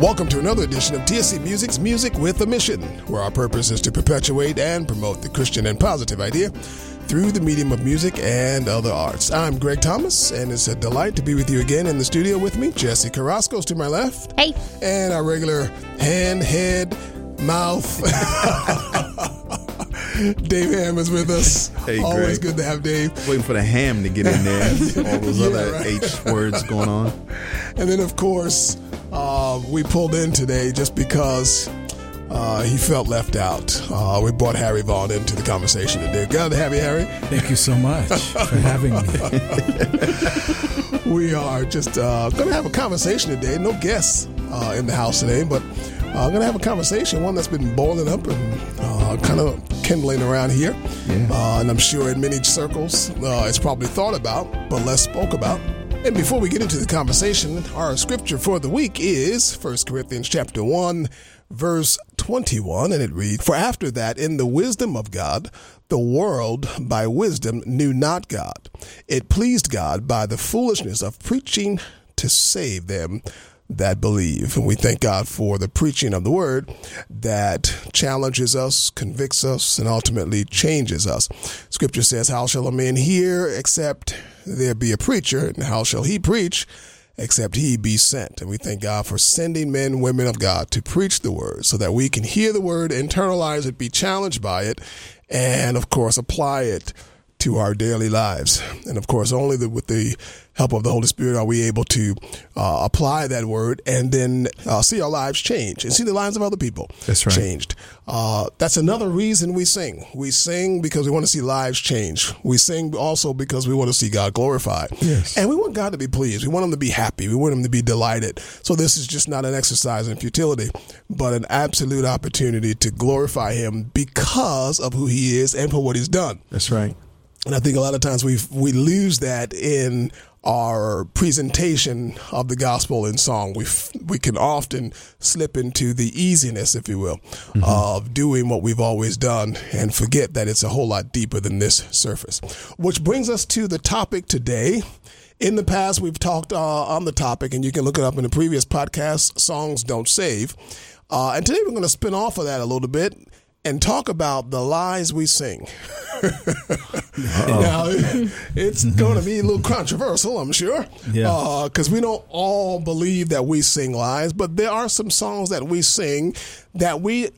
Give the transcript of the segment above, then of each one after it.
Welcome to another edition of TSC Music's Music with a Mission, where our purpose is to perpetuate and promote the Christian and positive idea through the medium of music and other arts. I'm Greg Thomas, and it's a delight to be with you again in the studio with me. Jesse Carrasco's to my left. Hey. And our regular hand, head, mouth. Dave Ham is with us. Hey, Always Greg. good to have Dave. Waiting for the ham to get in there. All those Yeah, other right. H words going on. And then, of course, uh, we pulled in today just because uh, he felt left out. Uh, we brought Harry Vaughn into the conversation today. Glad to have you, Harry. Thank you so much for having me. We are just uh, going to have a conversation today. No guests uh, in the house today, but uh, going to have a conversation, one that's been boiling up and uh, kind of kindling around here. Yeah. Uh, and I'm sure in many circles uh, it's probably thought about, but less spoke about. And before we get into the conversation, our scripture for the week is 1 Corinthians chapter 1, verse 21, and it reads, For after that, in the wisdom of God, the world by wisdom knew not God. It pleased God by the foolishness of preaching to save them that believe. And we thank God for the preaching of the word that challenges us, convicts us, and ultimately changes us. Scripture says, How shall a man hear except there be a preacher? And how shall he preach except he be sent? And we thank God for sending men women of God to preach the word so that we can hear the word, internalize it, be challenged by it, and of course apply it to our daily lives. And of course, only the, with the help of the Holy Spirit are we able to uh, apply that word and then uh, see our lives change and see the lives of other people That's right. changed. Uh, that's another reason we sing. We sing because we want to see lives change. We sing also because we want to see God glorified. Yes. And we want God to be pleased. We want Him to be happy. We want Him to be delighted. So this is just not an exercise in futility, but an absolute opportunity to glorify Him because of who He is and for what He's done. That's right. And I think a lot of times we we lose that in our presentation of the gospel in song. We f- we can often slip into the easiness, if you will, of doing what we've always done and forget that it's a whole lot deeper than this surface. Which brings us to the topic today. In the past, we've talked uh, on the topic, and you can look it up in the previous podcast. Songs don't save. Uh, and today we're going to spin off of that a little bit and talk about the lies we sing. now, it's mm-hmm. going to be a little controversial, I'm sure. Yeah. Uh, because we don't all believe that we sing lies, but there are some songs that we sing that we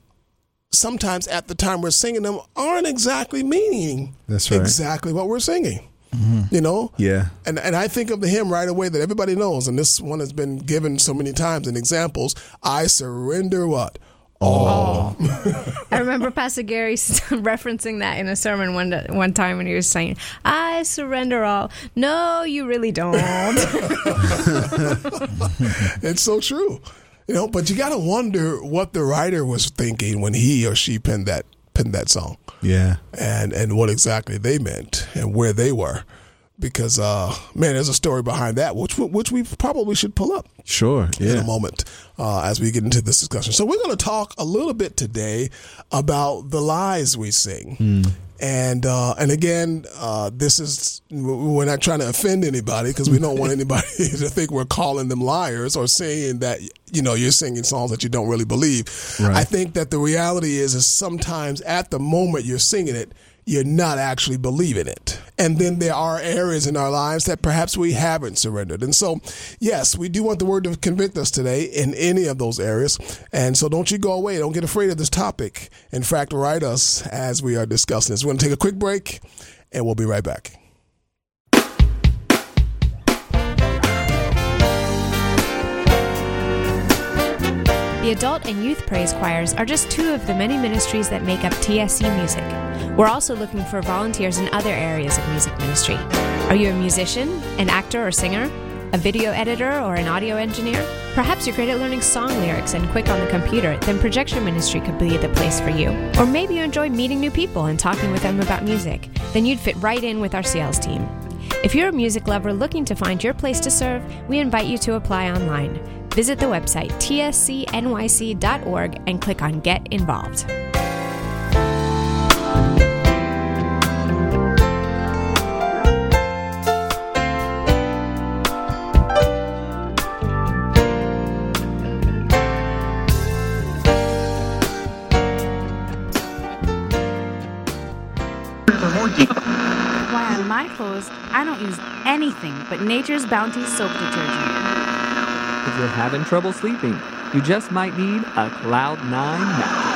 sometimes at the time we're singing them aren't exactly meaning That's right. exactly what we're singing. Mm-hmm. You know? Yeah. And and I think of the hymn right away that everybody knows, and this one has been given so many times in examples. I surrender what? I remember Pastor Gary referencing that in a sermon one one time when he was saying, "I surrender all." No, you really don't. It's so true. You know, but you got to wonder what the writer was thinking when he or she penned that penned that song, Yeah. and and what exactly they meant and where they were, because uh, man, there's a story behind that, which we- which we probably should pull up Sure. in a moment uh, as we get into this discussion. So we're going to talk a little bit today about the lies we sing. And uh, and again, uh, this is we're not trying to offend anybody because we don't want anybody to think we're calling them liars or saying that you know you're singing songs that you don't really believe. Right. I think that the reality is is sometimes at the moment you're singing it, you're not actually believing it. And then there are areas in our lives that perhaps we haven't surrendered. And so, yes, we do want the word to convict us today in any of those areas. And so don't you go away. Don't get afraid of this topic. In fact, write us as we are discussing this. We're going to take a quick break and we'll be right back. The adult and youth praise choirs are just two of the many ministries that make up TSC Music. We're also looking for volunteers in other areas of music ministry. Are you a musician, an actor or singer, a video editor, or an audio engineer? Perhaps you're great at learning song lyrics and quick on the computer, then projection ministry could be the place for you. Or maybe you enjoy meeting new people and talking with them about music, then you'd fit right in with our sales team. If you're a music lover looking to find your place to serve, we invite you to apply online. Visit the website tscnyc.org and click on Get Involved. Why on my clothes, I don't use anything but Nature's Bounty soap detergent. If you're having trouble sleeping, you just might need a Cloud 9 mattress.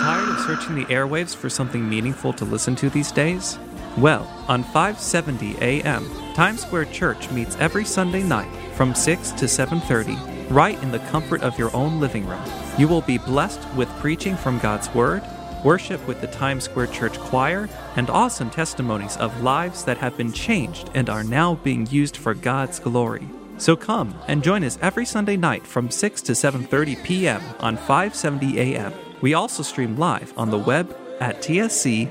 Tired of searching the airwaves for something meaningful to listen to these days? Well, on 570 AM, Times Square Church meets every Sunday night from 6 to 7:30, right in the comfort of your own living room. You will be blessed with preaching from God's word, worship with the Times Square Church choir, and awesome testimonies of lives that have been changed and are now being used for God's glory. So come and join us every Sunday night from 6 to 7:30 p.m. on 570 AM. We also stream live on the web at tscnyc.org.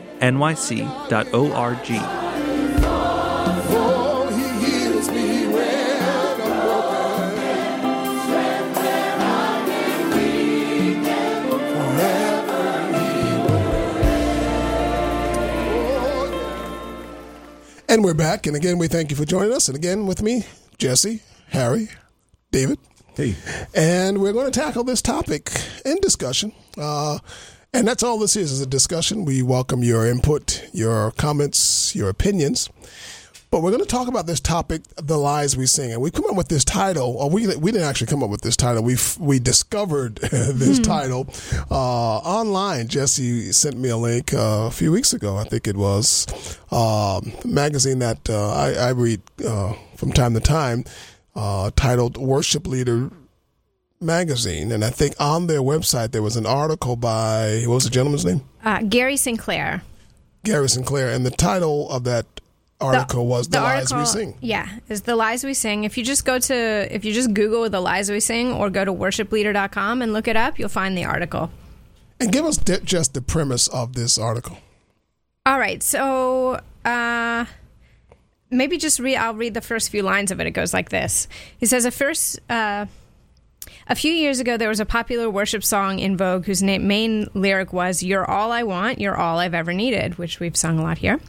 And we're back. And again, we thank you for joining us. And again, with me, Jesse, Harry, David. Hey, And we're going to tackle this topic in discussion. Uh, and that's all this is, is a discussion. We welcome your input, your comments, your opinions. But we're going to talk about this topic, the lies we sing, and we come up with this title. Or we we didn't actually come up with this title. We we discovered this title uh, online. Jesse sent me a link uh, a few weeks ago. I think it was um, a magazine that uh, I, I read uh, from time to time, uh, titled "Worship Leader Magazine." And I think on their website there was an article by what was the gentleman's name? Uh, Gary Sinclair. Gary Sinclair, and the title of that article was "The, Lies We Sing." Yeah, is the lies we sing. If you just go to if you just Google the lies we sing or go to worshipleader.com and look it up, you'll find the article. And give us just the premise of this article. All right, so uh, maybe just read. I'll read the first few lines of it. It goes like this. He says, "A first." Uh, a few years ago, there was a popular worship song in vogue whose main lyric was "You're all I want, you're all I've ever needed," which we've sung a lot here.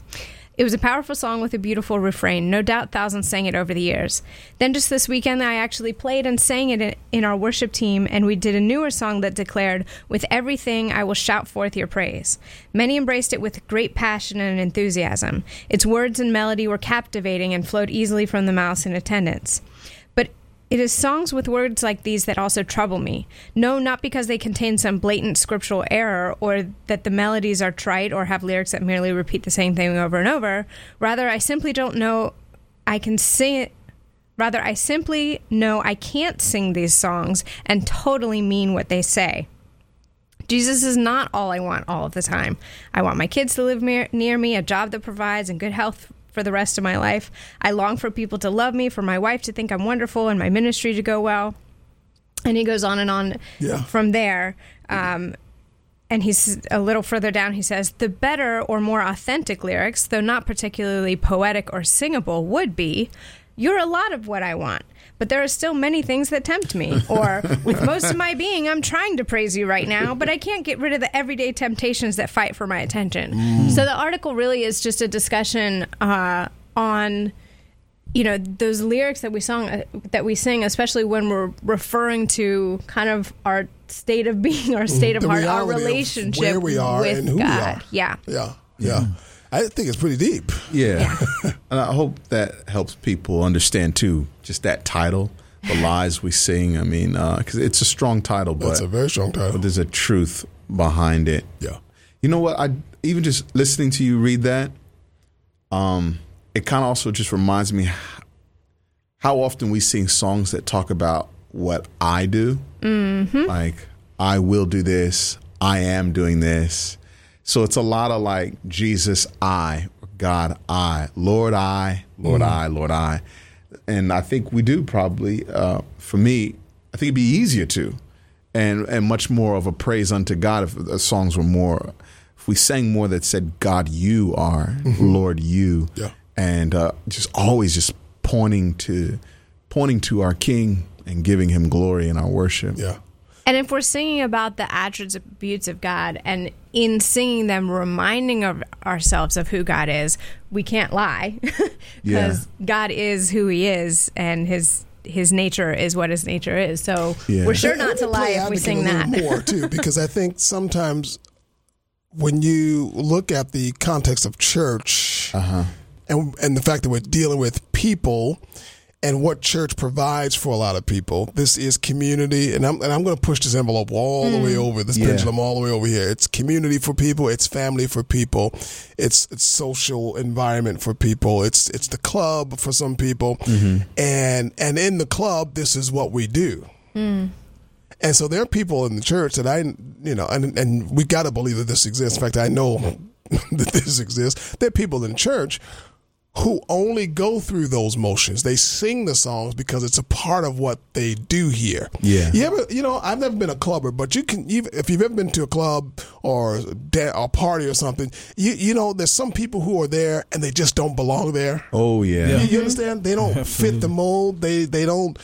It was a powerful song with a beautiful refrain. No doubt thousands sang it over the years. Then just this weekend, I actually played and sang it in- our worship team, and we did a newer song that declared, With everything, I will shout forth your praise. Many embraced it with great passion and enthusiasm. Its words and melody were captivating and flowed easily from the mouths in attendance. It is songs with words like these that also trouble me. No, not because they contain some blatant scriptural error or that the melodies are trite or have lyrics that merely repeat the same thing over and over. Rather, I simply don't know I can sing it. Rather, I simply know I can't sing these songs and totally mean what they say. Jesus is not all I want all of the time. I want my kids to live near me, a job that provides, and good health for the rest of my life. I long for people to love me, for my wife to think I'm wonderful, and my ministry to go well. And he goes on and on Yeah. from there. Um, and he's a little further down. He says the better or more authentic lyrics, though not particularly poetic or singable, would be, "You're a lot of what I want." But there are still many things that tempt me. Or, with most of my being, I'm trying to praise you right now, but I can't get rid of the everyday temptations that fight for my attention. So the article really is just a discussion uh, on you know those lyrics that we song uh, that we sing especially when we're referring to kind of our state of being our state of The heart our reality of relationship where we are with and who we god are. yeah Yeah, yeah. I think it's pretty deep. yeah. and I hope that helps people understand too. Just that title, "The Lies We Sing." I mean, because it's a strong title, but That's a very strong title. but there's a truth behind it. Yeah. You know what? I even just listening to you read that, um, it kind of also just reminds me how often we sing songs that talk about what I do. Mm-hmm. Like I will do this. I am doing this. So it's a lot of like Jesus, I, God, I, Lord, I, Lord, I, Lord, I, and I think we do probably. Uh, for me, I think it'd be easier to and and much more of a praise unto God if the songs were more if we sang more that said God you are Lord you Yeah. and uh, just always just pointing to pointing to our King and giving him glory in our worship. Yeah. And if we're singing about the attributes of god and in singing them reminding of ourselves of who god is we can't lie. Because god is who he is and his his nature is what his nature is. So Yeah. we're sure not to lie if we sing a that. little more too, because I think sometimes when you look at the context of church uh-huh. and and the fact that we're dealing with people and what church provides for a lot of people, this is community, and I'm and I'm going to push this envelope all the way mm. over this Yeah. pendulum all the way over here. It's community for people, it's family for people, it's it's social environment for people, it's it's the club for some people, mm-hmm. and and in the club, this is what we do. Mm. And so there are people in the church that I, you know, and and we got to believe that this exists. In fact, I know that this exists. There are people in church who only go through those motions. They sing the songs because it's a part of what they do here. Yeah. You ever, you know, I've never been a clubber, but you can, you, if you've ever been to a club or a party or something, you you know, there's some people who are there and they just don't belong there. Oh yeah. You, you understand? They don't fit the mold. They they don't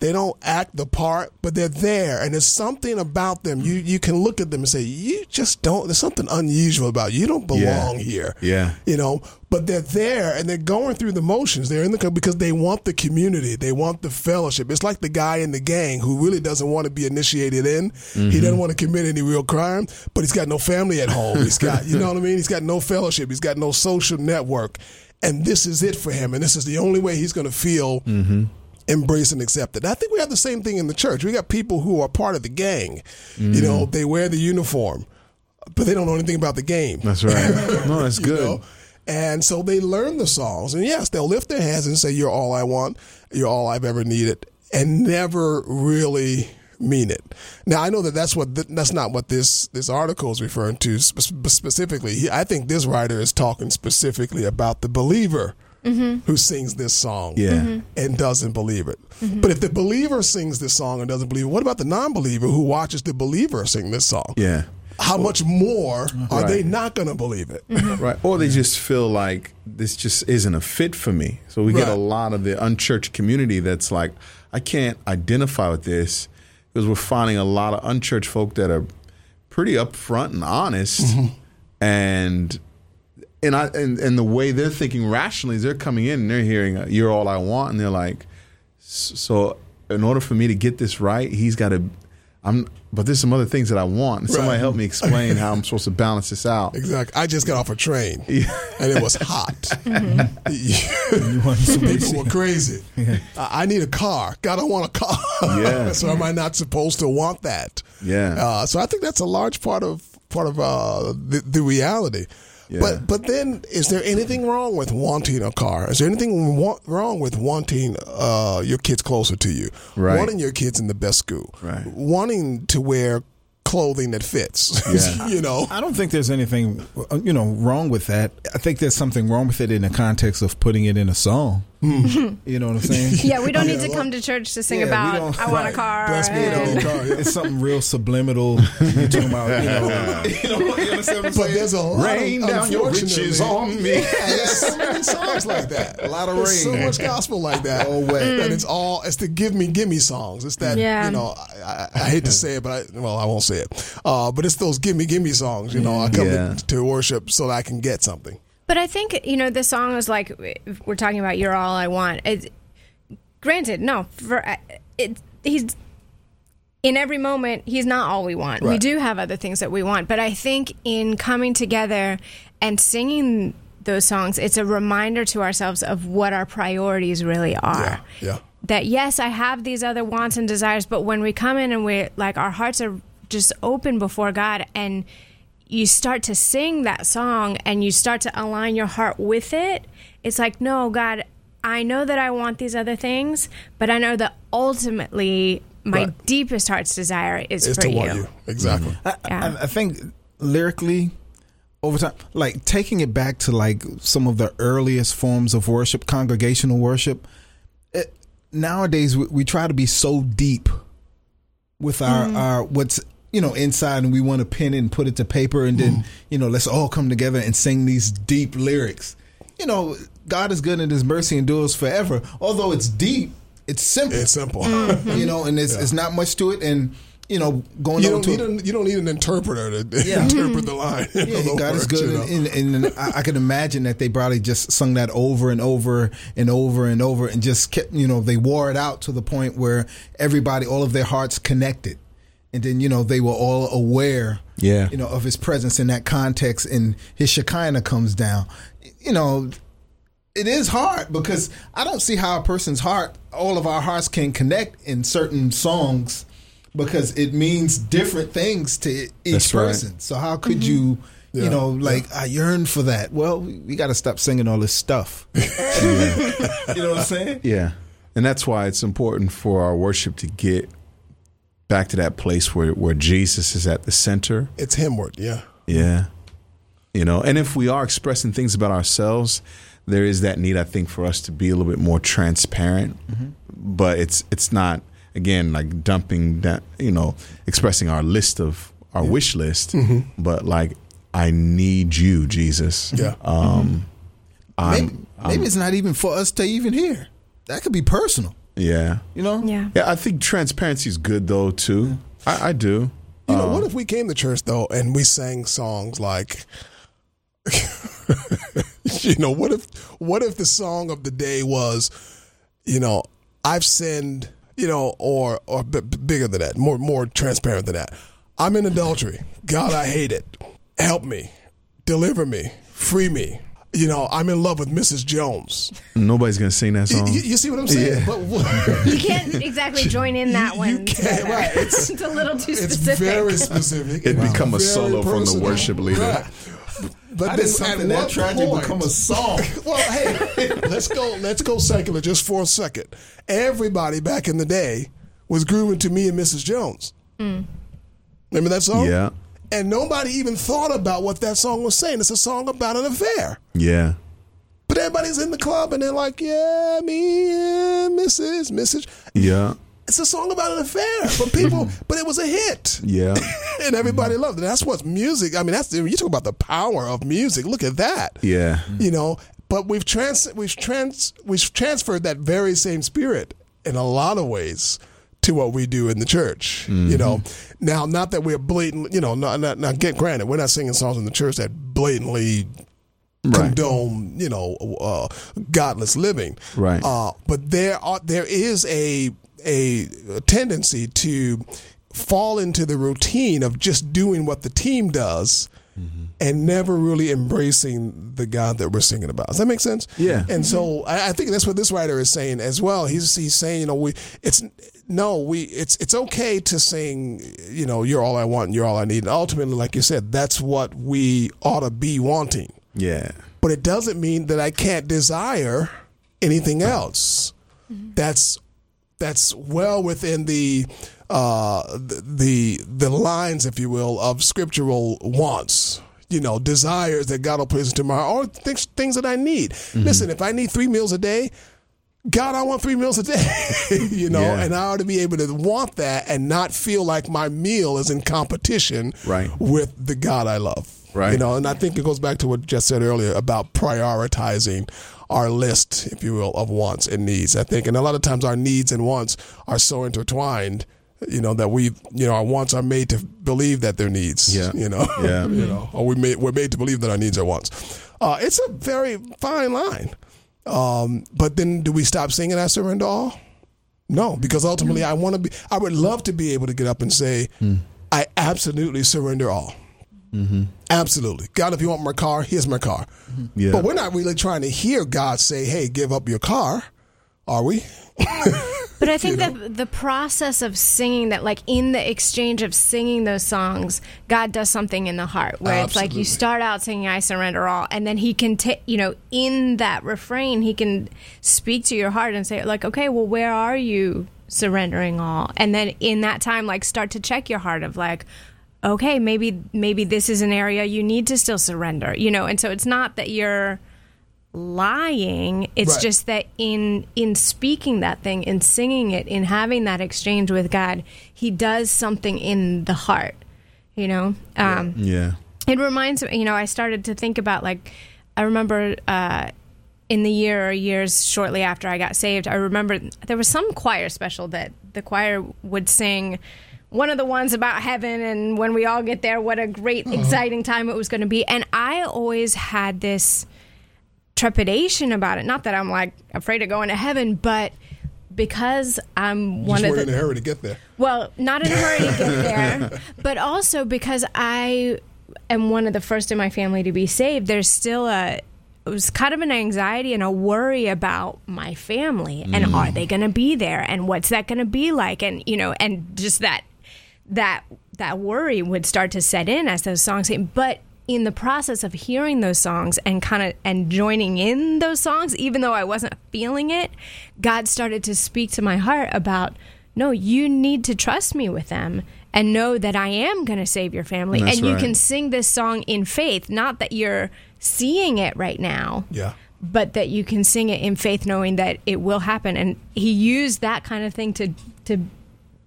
they don't act the part, but they're there, and there's something about them. You you can look at them and say, you just don't. There's something unusual about you. You don't belong here. Yeah. You know, but they're there and they're going through the motions. They're in the because they want the community. They want the fellowship. It's like the guy in the gang who really doesn't want to be initiated in. He mm-hmm. doesn't want to commit any real crime, but he's got no family at home. He's got, you know what I mean? He's got no fellowship. He's got no social network. And this is it for him. And this is the only way he's going to feel mm-hmm. Embraced and accept it. I think we have the same thing in the church. We got people who are part of the gang. You know, mm. they wear the uniform, but they don't know anything about the game. That's right. No, that's good. know? And so they learn the songs. And yes, they'll lift their hands and say, You're all I want. You're all I've ever needed. And never really mean it. Now, I know that that's what th- that's not what this this article is referring to spe- specifically. I think this writer is talking specifically about the believer Mm-hmm. who sings this song Yeah. Mhm. and doesn't believe it. Mm-hmm. But if the believer sings this song and doesn't believe it, what about the non believer who watches the believer sing this song? Yeah. How much more are Right. they not going to believe it? Mm-hmm. Right. Or they just feel like this just isn't a fit for me. So we get a lot of the unchurched community that's like, I can't identify with this because we're finding a lot of unchurched folk that are pretty upfront and honest. And and I and, and the way they're thinking rationally is they're coming in and they're hearing uh, you're all I want and they're like so in order for me to get this right he's got to I'm but there's some other things that I want and somebody help me explain how I'm supposed to balance this out Exactly. I just got off a train and it was hot. You want some People were crazy. I I need a car. God, I want a car. Yeah. so am I not supposed to want that? Yeah. Uh, so I think that's a large part of part of uh, the, the reality. Yeah. But but then, is there anything wrong with wanting a car? Is there anything wa- wrong with wanting uh, your kids closer to you? Right. Wanting your kids in the best school? Right. Wanting to wear clothing that fits? Yeah. you know. I don't think there's anything, uh, you know, wrong with that. I think there's something wrong with it in the context of putting it in a song. You know what I'm saying? Yeah, we don't need Yeah, to well- come to church to sing Yeah, about I want right. a car. Bless me with a and- car. yeah. It's something real subliminal. You're talking about, you know, you know, you understand what I'm But there's a lot Rain of, down your unfortunately- riches on me. Yeah, there's so many songs like that. A lot of There's rain. So much gospel like that. Oh, wait. And it's all it's the give me, give me songs. It's that Yeah. you know. I, I, I hate to say it, but I, well, I won't say it. Uh, but it's those give me, give me songs. You know, I come Yeah. to, to worship so that I can get something. But I think you know the song is like we're talking about "You're All I Want." It, granted, no, for uh, it, he's in every moment. He's not all we want. We do have other things that we want, but I think in coming together and singing those songs, it's a reminder to ourselves of what our priorities really are. Yeah, yeah. That yes, I have these other wants and desires, but when we come in and we like our hearts are just open before God and you start to sing that song and you start to align your heart with it, it's like, no, God, I know that I want these other things, but I know that ultimately my Right. deepest heart's desire is It's for to you. want you exactly. I, Yeah. I, I think lyrically, over time, like taking it back to like some of the earliest forms of worship, congregational worship. It, nowadays, we, we try to be so deep with our mm-hmm. our what's you know inside, and we want to pin it and put it to paper, and then mm-hmm. you know let's all come together and sing these deep lyrics. You know, God is good and His mercy endures forever. Although it's deep, it's simple. It's simple. Mm-hmm. you know, and it's, it's not much to it, and you know, going You over don't to need a, you don't need an interpreter to Yeah. interpret the mm-hmm. line. yeah, the God is good, you know. and, and, and I, I can imagine that they probably just sung that over and over and over and over, and just kept, you know, they wore it out to the point where everybody, all of their hearts connected, and then you know they were all aware Yeah. you know, of His presence in that context, and His Shekinah comes down. You know, it is hard because I don't see how a person's heart, all of our hearts, can connect in certain songs because it means different things to each That's right. person. So how could mm-hmm. you? Yeah, You know, like I yearn for that. Well, we, we got to stop singing all this stuff. you know what I'm saying? Yeah. And that's why it's important for our worship to get back to that place where, where Jesus is at the center. It's himward, yeah. Yeah. You know, and if we are expressing things about ourselves, there is that need, I think, for us to be a little bit more transparent. Mm-hmm. But it's it's not again like dumping that you know, expressing our list of our wish list, mm-hmm. but like I need you, Jesus. Yeah. Um mm-hmm. I'm, Maybe, maybe it's not even for us to even hear. That could be personal. Yeah. You know? Yeah. Yeah, I think transparency is good though too. I, I do. You know, um, what if we came to church though and we sang songs like you know, what if what if the song of the day was, you know, I've sinned, you know, or or b- b- bigger than that, more more transparent than that. I'm in adultery. God, I hate it. Help me. Deliver me. Free me. You know, I'm in love with Mrs. Jones. Nobody's gonna sing that song. you- you see what I'm saying? Yeah. But what, You can't exactly join in that You- one. you can't, together. right. It's- It's, a little too it's specific. It's very specific. It'd and become a very solo from the worship leader. Right. But How then did something at that what tragic point- become a song? well, hey, let's go. Let's go secular just for a second. Everybody back in the day was grooving to me and Mrs. Jones. Mm. Remember that song? Yeah. And nobody even thought about what that song was saying. It's a song about an affair. Yeah. But everybody's in the club and they're like, "Yeah, me and Mrs. Mrs." Yeah. It's a song about an affair, but people, but it was a hit. Yeah. and everybody loved it. That's what's music. I mean, that's you talk about the power of music. Look at that. Yeah. You know, but we've trans we've trans we've transferred that very same spirit in a lot of ways to what we do in the church. You know, now not that we're blatant. You know, not not, not get granted, we're not singing songs in the church that blatantly condone you know uh, godless living Right. uh, but there are there is a a tendency to fall into the routine of just doing what the team does Mm-hmm. and never really embracing the God that we're singing about. Does that make sense? Yeah. And mm-hmm. so I, I think that's what this writer is saying as well. He's he's saying, you know, we it's no, we it's it's okay to sing, you know, you're all I want and you're all I need. And ultimately, like you said, that's what we ought to be wanting Yeah. but it doesn't mean that I can't desire anything else. Mm-hmm. That's that's well within the uh, the, the lines, if you will, of scriptural wants. You know, desires that God will place into my heart, or things things that I need. Listen, if I need three meals a day, God, I want three meals a day, you know, Yeah. and I ought to be able to want that and not feel like my meal is in competition Right. with the God I love. Right. You know, and I think it goes back to what Jess said earlier about prioritizing our list, if you will, of wants and needs. I think, and a lot of times our needs and wants are so intertwined, you know, that we, you know, our wants are made to believe that they're needs. Yeah. You know. Yeah. you know, or we made we're made to believe that our needs are wants. Uh, it's a very fine line. Um, but then, do we stop singing "I surrender all"? No, because ultimately, I want to be. I would love to be able to get up and say, "I absolutely surrender all." Absolutely, God. If you want my car, here's my car. Yeah. But we're not really trying to hear God say, "Hey, give up your car," are we? But I think that the process of singing that, like in the exchange of singing those songs, God does something in the heart where it's like you start out singing "I surrender all," and then He can, ta- you know, in that refrain, He can speak to your heart and say, like, okay, well, where are you surrendering all? And then in that time, like, start to check your heart of like, okay, maybe maybe this is an area you need to still surrender, you know. And so it's not that you're lying. It's Right. just that in in speaking that thing in singing it in having that exchange with god he does something in the heart you know? Um Yeah. it reminds me you know i started to think about like i remember uh in the year or years shortly after i got saved i remember there was some choir special that the choir would sing one of the ones about heaven and when we all get there what a great exciting time it was going to be. And i always had this trepidation about it. Not that I'm like afraid of going to heaven, but because I'm one Just of the in a hurry to get there. well, not in a hurry to get there, but also because I am one of the first in my family to be saved. There's still a it was kind of an anxiety and a worry about my family and Mm. are they going to be there and what's that going to be like and you know and just that that that worry would start to set in as those songs came but in the process of hearing those songs and kind of and joining in those songs even though I wasn't feeling it God started to speak to my heart about no you need to trust me with them and know that I am going to save your family That's and you right. can sing this song in faith not that you're seeing it right now Yeah. but that you can sing it in faith knowing that it will happen and he used that kind of thing to to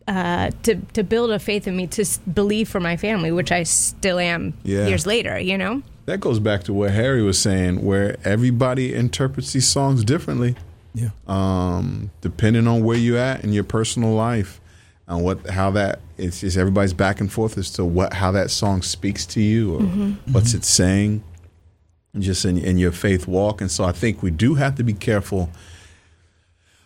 uh, to to build a faith in me to believe for my family which I still am Yeah. years later you know That goes back to what Harry was saying, where everybody interprets these songs differently, Yeah. um, depending on where you're at in your personal life, and what how that it's just everybody's back and forth as to what how that song speaks to you or what's it saying, just in in your faith walk. And so I think we do have to be careful.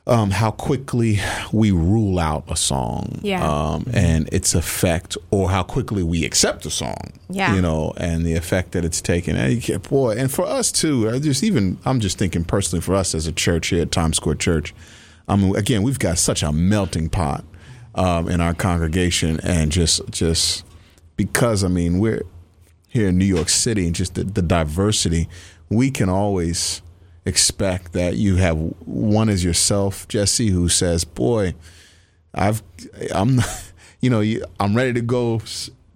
Um, how quickly we rule out a song, Yeah. um, and its effect, or how quickly we accept a song, Yeah. you know, and the effect that it's taken. And you can't- boy, and for us too. I just even I'm just thinking personally for us as a church here at Times Square Church. I mean, again, we've got such a melting pot um, in our congregation, and just just because I mean we're here in New York City, and just the, the diversity, we can always expect that you have one as yourself, Jesse, who says, "Boy, I've I'm you know I'm ready to go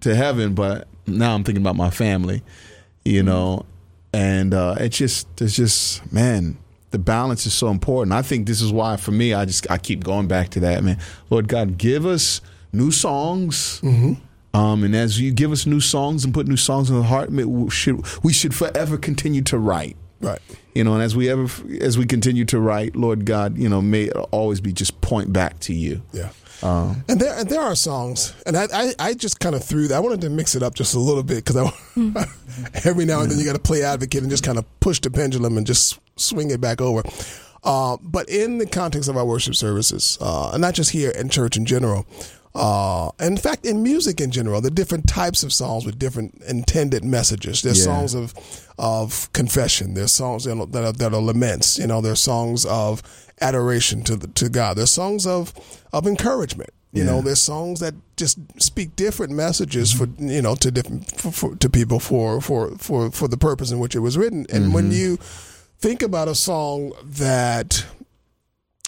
to heaven, but now I'm thinking about my family, you know, and uh, it's just it's just man." The balance is so important. I think this is why, for me, I just I keep going back to that, man. Lord God, give us new songs, um, and as you give us new songs and put new songs in the heart, we should we should forever continue to write. Right. You know, and as we ever as we continue to write, Lord God, you know, may it always be just point back to you. Yeah. and there and there are songs, and I, I, I just kind of threw that. I wanted to mix it up just a little bit because I every now and then you got to play advocate and just kind of push the pendulum and just swing it back over. Uh, but in the context of our worship services, uh, and not just here in church in general, uh, in fact, in music in general, the different types of songs with different intended messages. There's Yeah. songs of of confession. There's songs that are, that are, that are laments. You know, there's songs of adoration to the, to God. There's songs of of encouragement. You know, there's songs that just speak different messages for you know to different for, for, to people for for for for the purpose in which it was written. And when you think about a song that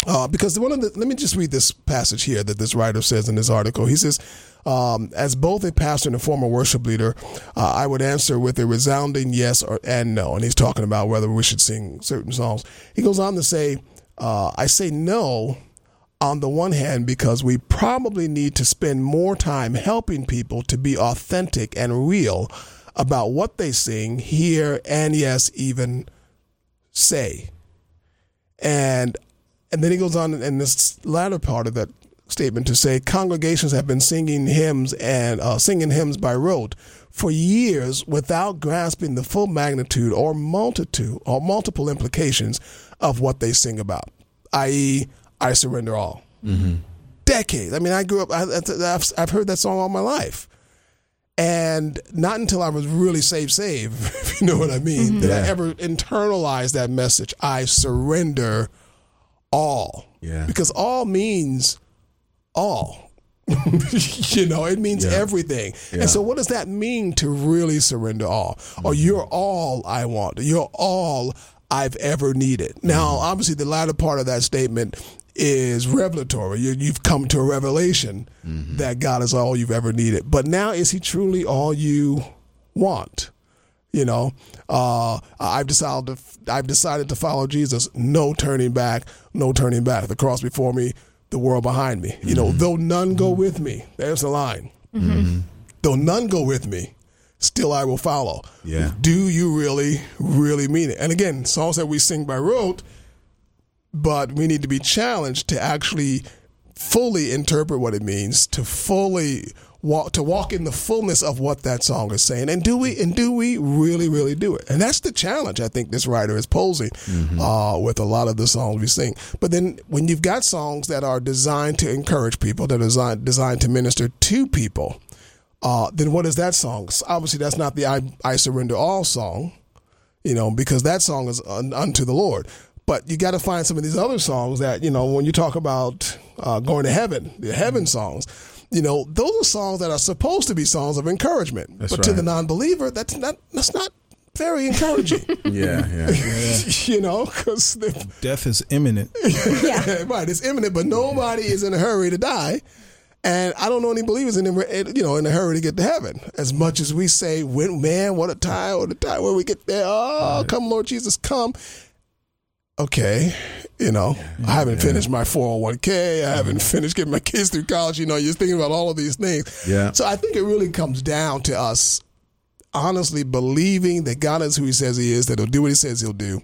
uh, because one of the let me just read this passage here that this writer says in this article. He says, um, "As both a pastor and a former worship leader, uh, I would answer with a resounding yes or and no." And he's talking about whether we should sing certain songs. He goes on to say, uh, "I say no." On the one hand, because we probably need to spend more time helping people to be authentic and real about what they sing, hear, and yes, even say. And and then he goes on in this latter part of that statement to say congregations have been singing hymns and uh, singing hymns by rote for years without grasping the full magnitude or multitude or multiple implications of what they sing about, i.e., I surrender all. Decades. I mean, I grew up. I, I've, I've heard that song all my life, and not until I was really saved, saved, if you know what I mean, did I Yeah. ever internalize that message. I surrender all. Yeah. Because all means all. you know, it means Yeah. everything. Yeah. And so, what does that mean to really surrender all? Or mm-hmm. you're all I want. You're all I've ever needed. Now, mm-hmm. obviously, the latter part of that statement is revelatory. You, you've come to a revelation mm-hmm. that God is all you've ever needed. But now, is He truly all you want? You know, uh, I've decided to, I've decided to follow Jesus. No turning back. No turning back. The cross before me, the world behind me. You know, mm-hmm. though none go mm-hmm. with me. There's the line. Mm-hmm. Though none go with me, still I will follow. Yeah. Do you really, really mean it? And again, songs that we sing by rote, but we need to be challenged to actually fully interpret what it means, to fully walk to walk in the fullness of what that song is saying. And do we and do we really, really do it? And that's the challenge I think this writer is posing uh, with a lot of the songs we sing. But then when you've got songs that are designed to encourage people, that are designed designed to minister to people, uh, then what is that song? Obviously, that's not the I, I Surrender All song, you know, because that song is un, unto the Lord. But you got to find some of these other songs that, you know, when you talk about uh, going to heaven, the heaven songs, you know, those are songs that are supposed to be songs of encouragement. That's but to the non believer, that's not, that's not very encouraging, Yeah, yeah. you know, because Death is imminent. yeah. right, it's imminent, but nobody is in a hurry to die. And I don't know any believers in, you know, in a hurry to get to heaven. As much as we say, "When man, what a time! What a time when we get there! Oh, come, Lord Jesus, come!" Okay, you know, I haven't finished my four hundred one k. I haven't mm-hmm. finished getting my kids through college. You know, you're thinking about all of these things. Yeah. So I think it really comes down to us honestly believing that God is who He says He is, that He'll do what He says He'll do,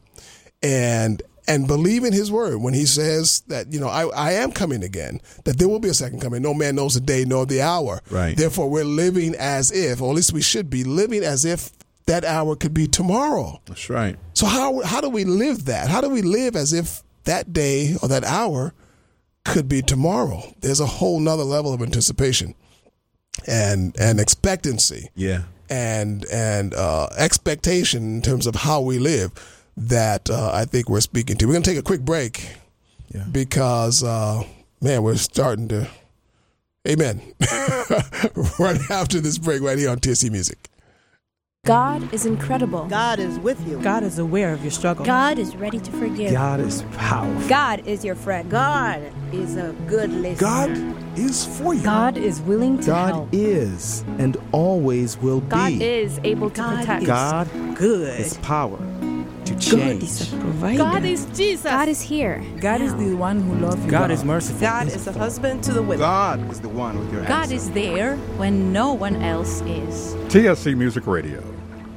and and believe in His word when He says that you know I, I am coming again, that there will be a second coming. No man knows the day nor the hour. Right. Therefore, we're living as if, or at least we should be living as if that hour could be tomorrow. That's right. So how how do we live that? How do we live as if that day or that hour could be tomorrow? There's a whole nother level of anticipation and and expectancy Yeah. and and uh, expectation in terms of how we live that uh, I think we're speaking to. We're going to take a quick break Yeah. because uh, man, we're starting to. Amen. right after this break, right here on TSC Music. God is incredible. God is with you. God is aware of your struggle. God is ready to forgive. God is powerful. God is your friend. God is a good listener. God is for you. God is willing to God help. is and always will God be. God is able to God protect. is God good. is power to change. God is a provider. God is Jesus. God is here. God is the one who loves you. God is merciful. God is a husband to the widow. God is the one with your hands. God answer. is there when no one else is. TSC Music Radio,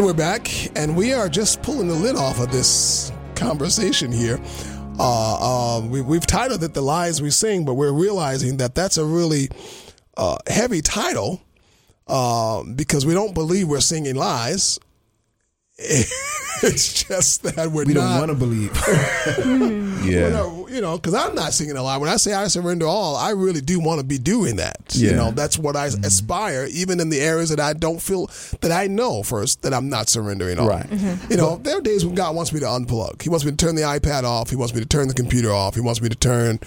And we're back, and we are just pulling the lid off of this conversation here. Uh, uh, we, we've titled it "The Lies We Sing," but we're realizing that that's a really uh, heavy title uh, because we don't believe we're singing lies. it's just that we're We don't want to believe. Mm-hmm. Yeah. Well, no, you know, because I'm not singing a lot. When I say I surrender all, I really do want to be doing that. You know, that's what I mm-hmm. aspire, even in the areas that I don't feel that I know first that I'm not surrendering all. Right. Mm-hmm. You know, there are days when God wants me to unplug. He wants me to turn the iPad off. He wants me to turn the computer off. He wants me to turn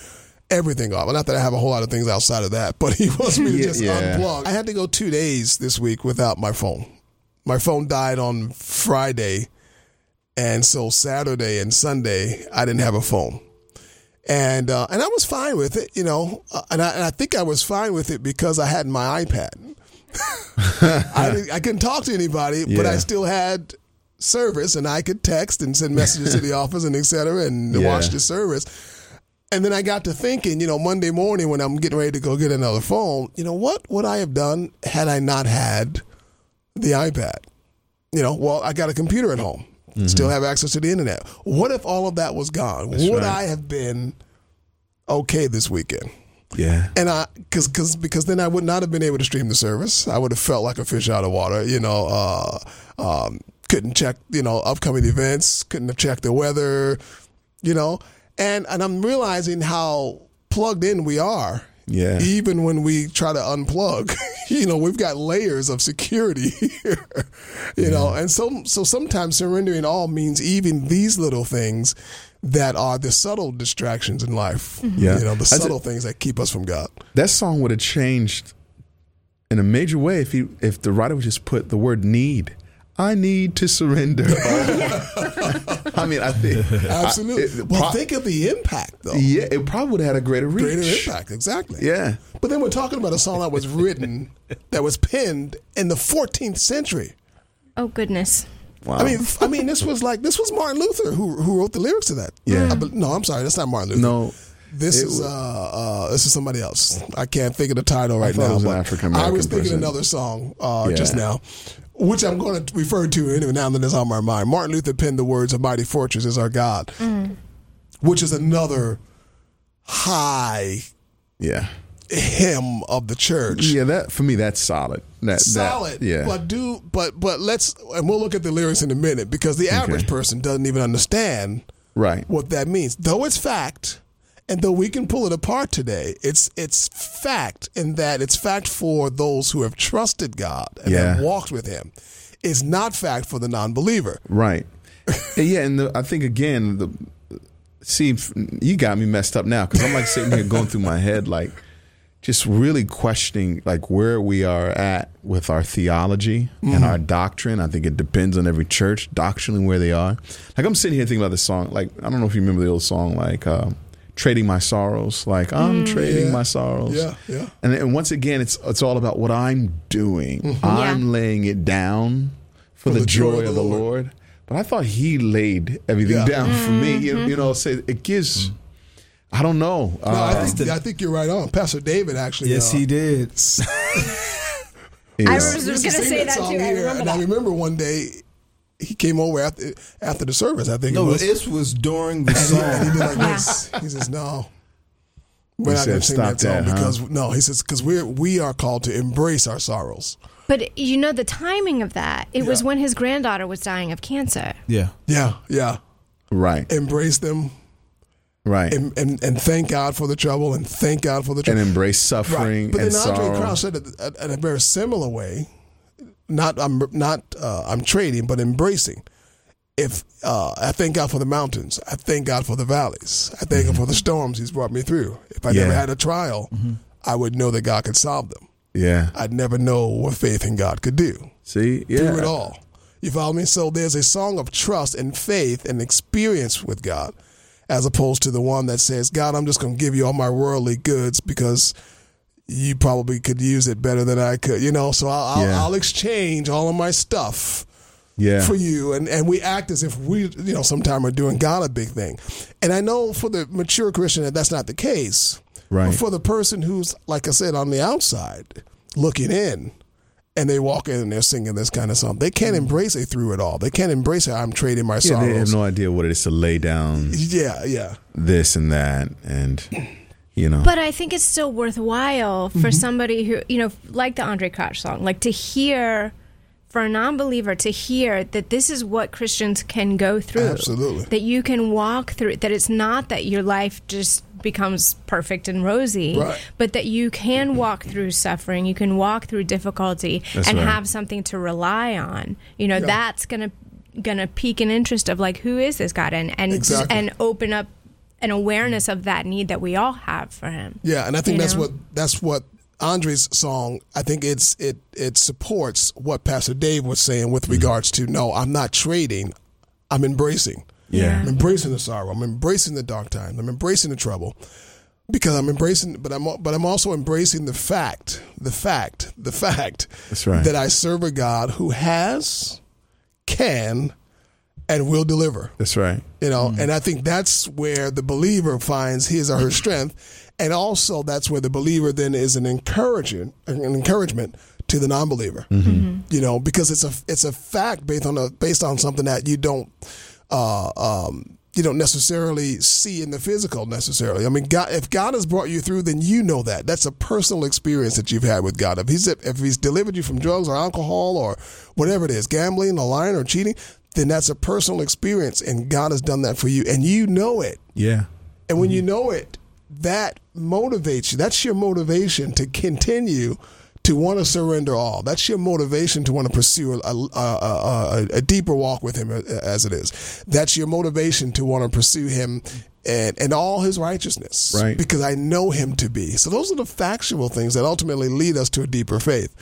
everything off. Not that I have a whole lot of things outside of that, but he wants me to Yeah, just yeah. unplug. I had to go two days this week without my phone. My phone died on Friday. And so Saturday and Sunday, I didn't have a phone, and uh, and I was fine with it, you know. Uh, and, I, and I think I was fine with it because I had my iPad. I I couldn't talk to anybody, but I still had service, and I could text and send messages to the office and et cetera, and Yeah. watch the service. And then I got to thinking, you know, Monday morning when I'm getting ready to go get another phone, you know, what would I have done had I not had the iPad? You know, well, I got a computer at home, still have access to the internet. What if all of that was gone? That's would right. I have been okay this weekend? Yeah. And I, cause, cause, because then I would not have been able to stream the service. I would have felt like a fish out of water, you know, uh, um, couldn't check, you know, upcoming events, couldn't have checked the weather, you know, and, and I'm realizing how plugged in we are. Yeah. Even when we try to unplug, you know, we've got layers of security here, you know, and so, so sometimes surrendering all means even these little things that are the subtle distractions in life. Mm-hmm. Yeah. You know, the subtle things that keep us from God. That song would have changed in a major way if he if the writer would just put the word need. I need to surrender. I mean, I think Absolutely. I- it- well, pro- think of the impact, though. yeah, it probably would have had a greater reach. Greater impact, exactly. Yeah. But then we're talking about a song that was written, that was penned in the 14th century. Oh goodness. Wow. I mean, I mean, this was like this was Martin Luther who who wrote the lyrics to that. Yeah. I no, I'm sorry, that's not Martin Luther. no. This It is uh, uh, this is somebody else. I can't think of the title right thought it now. was but African-American I was thinking person. another song uh, Yeah. just now, which I'm going to refer to anyway now that it's on my mind. Martin Luther penned the words, "A mighty fortress is our God," mm. which is another high Yeah. hymn of the church. Yeah, that for me that's solid. That, that- Solid, yeah. But do but but let's and we'll look at the lyrics in a minute because the average person doesn't even understand right. what that means. Though it's fact, and though we can pull it apart today, it's it's fact in that it's fact for those who have trusted God and Yeah. have walked with Him. It's not fact for the non-believer. Right. Yeah, and the, I think again, the see, you got me messed up now because I'm like sitting here going through my head, like just really questioning like where we are at with our theology and our doctrine. I think it depends on every church doctrinally where they are. Like I'm sitting here thinking about this song. Like I don't know if you remember the old song, like. Uh, Trading my sorrows, like I'm trading Yeah. my sorrows. Yeah, yeah. And, and once again, it's it's all about what I'm doing. I'm laying it down for, the, joy, of the Lord. But I thought He laid everything Yeah. down for me. You, you know, say it gives. I don't know. No, I Uh, think I think you're right on. Pastor David actually. yes, uh, he did. you I know. was We used just to gonna say that song too. I remember and I remember one day he came over after after the service. I think No, it was. this was during the And he song. did like this. He says, "No, we're He not said, going to sing "Stop that song huh?" because no." He says, "Because we're we are called to embrace our sorrows." But you know the timing of that. It was when his granddaughter was dying of cancer. Yeah. Yeah, yeah. right, Embrace them right, and, and and thank God for the trouble and thank God for the trouble. and embrace suffering But and then Andre sorrow. Crouch said it uh, in a very similar way. Not I'm not uh, I'm trading, but embracing. If uh, I thank God for the mountains, I thank God for the valleys. I thank Him for the storms He's brought me through. If I never Mm-hmm. Had a trial, I would know that God could solve them. yeah. I'd never know what faith in God could do See, yeah, through it all. You follow me? So there's a song of trust and faith and experience with God, as opposed to the one that says, God, I'm just going to give you all my worldly goods because you probably could use it better than I could. You know, so I'll, I'll, Yeah. I'll exchange all of my stuff yeah. for you and, and we act as if we you know sometime are doing God a big thing. And I know for the mature Christian that that's not the case. Right. But for the person who's like I said on the outside looking in and they walk in and they're singing this kind of song. They can't embrace it through it all. They can't embrace it. I'm trading my Mm. Yeah, they have no idea what it is to lay down Yeah, yeah. this and that, and you know. But I think it's still worthwhile for Mm-hmm. somebody who, you know, like the Andre Crouch song, like to hear, for a non believer, to hear that this is what Christians can go through. Absolutely. That you can walk through, that it's not that your life just becomes perfect and rosy, Right. but that you can walk through suffering, you can walk through difficulty That's and right. have something to rely on. You know, that's going to going to pique an interest of like who is this God and and Exactly. and open up an awareness of that need that we all have for him. Yeah, and I think that's know? what that's what Andre's song. I think it's it it supports what Pastor Dave was saying with regards to no, I'm not trading, I'm embracing. Yeah. I'm embracing the sorrow. I'm embracing the dark times. I'm embracing the trouble because I'm embracing. But I'm but I'm also embracing the fact, the fact, the fact That's right. that I serve a God who has, can, and will deliver. That's right. You know, and I think that's where the believer finds his or her strength, and also that's where the believer then is an encouragement, an encouragement to the non-believer. You know, because it's a it's a fact based on a based on something that you don't. Uh, um, you don't necessarily see in the physical necessarily. I mean, God, if God has brought you through, then you know that. That's a personal experience that you've had with God. If He's if He's delivered you from drugs or alcohol or whatever it is, gambling or lying or cheating, then that's a personal experience, and God has done that for you, and you know it. Yeah. And when mm-hmm. you know it, that motivates you. That's your motivation to continue to want to surrender all. That's your motivation to want to pursue a, a, a, a, a deeper walk with Him, as it is. That's your motivation to want to pursue Him and, and all His righteousness. Right. Because I know Him to be. So those are the factual things that ultimately lead us to a deeper faith.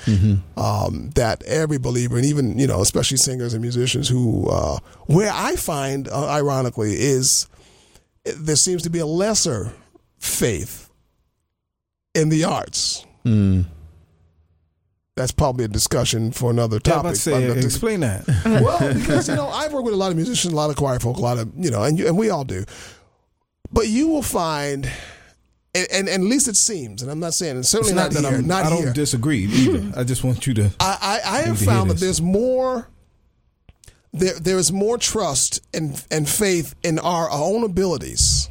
Um, that every believer, and even you know, especially singers and musicians, who uh, where I find, uh, ironically, is there seems to be a lesser faith in the arts. Mm. That's probably a discussion for another Yeah, topic. about to say, But uh, the- explain that. well, because you know, I've worked with a lot of musicians, a lot of choir folk, a lot of you know, and you, and we all do. But you will find, and, and, and at least it seems, and I'm not saying, and certainly not, not that here, I'm, not I don't here. disagree either. Hmm. I just want you to. I, I, I have found that there's more there there is more trust and and faith in our own abilities